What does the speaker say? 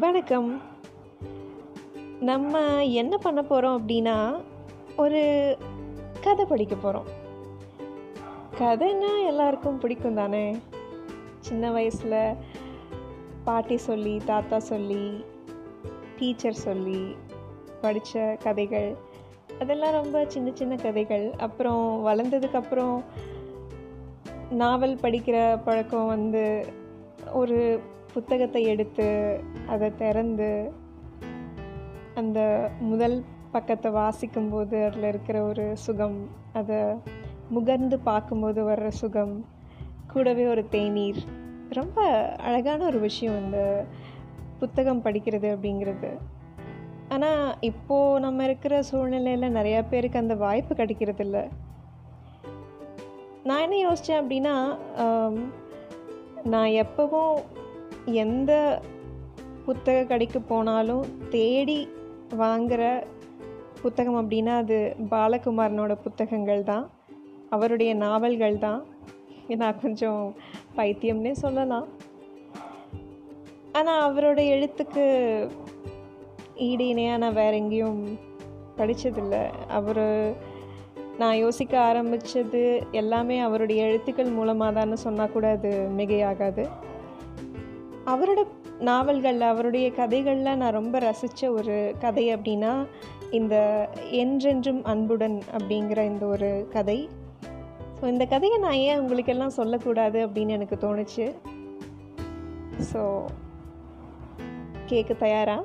வணக்கம். நம்ம என்ன பண்ண போகிறோம் அப்படின்னா ஒரு கதை படிக்க போகிறோம் கதைன்னா எல்லாருக்கும் பிடிக்கும் தானே? சின்ன வயசில் பாட்டி சொல்லி தாத்தா சொல்லி டீச்சர் சொல்லி படித்த கதைகள். அதெல்லாம் ரொம்ப சின்ன சின்ன கதைகள். அப்புறம் வளர்ந்ததுக்கப்புறம் நாவல் படிக்கிற பழக்கம் வந்து ஒரு புத்தகத்தை எடுத்து அதை திறந்து அந்த முதல் பக்கத்தை வாசிக்கும்போது அதில் இருக்கிற ஒரு சுகம் அதை முகர்ந்து பார்க்கும்போது வர்ற சுகம் கூடவே ஒரு தேநீர். ரொம்ப அழகான ஒரு விஷயம் இந்த புத்தகம் படிக்கிறது அப்படிங்கிறது. ஆனால் இப்போது நம்ம இருக்கிற சூழ்நிலையில் நிறையா பேருக்கு அந்த வாய்ப்பு கிடைக்கிறதில்ல. நான் என்ன யோசித்தேன் அப்படின்னா நான் எப்போவும் எந்த புத்தக கடைக்கு போனாலும் தேடி வாங்குகிற புத்தகம் அப்படின்னா அது பாலகுமாரனோட புத்தகங்கள் தான். அவருடைய நாவல்கள் தான். நான் கொஞ்சம் பைத்தியம்னே சொல்லலாம். ஆனால் அவரோட எழுத்துக்கு ஈடு இணையாக நான் வேற எங்கேயும் படித்ததில்லை அவர் நான் யோசிக்க ஆரம்பித்தது எல்லாமே அவருடைய எழுத்துக்கள் மூலமாக தான் சொன்னால் கூட அது மிகையாகாது. அவரோட நாவல்களில் அவருடைய கதைகளில் நான் ரொம்ப ரசித்த ஒரு கதை அப்படின்னா இந்த என்றென்றும் அன்புடன் அப்படிங்கிற இந்த ஒரு கதை. ஸோ இந்த கதையை நான் ஏன் உங்களுக்கெல்லாம் சொல்லக்கூடாது அப்படின்னு எனக்கு தோணுச்சு. ஸோ கேட்க தயாராக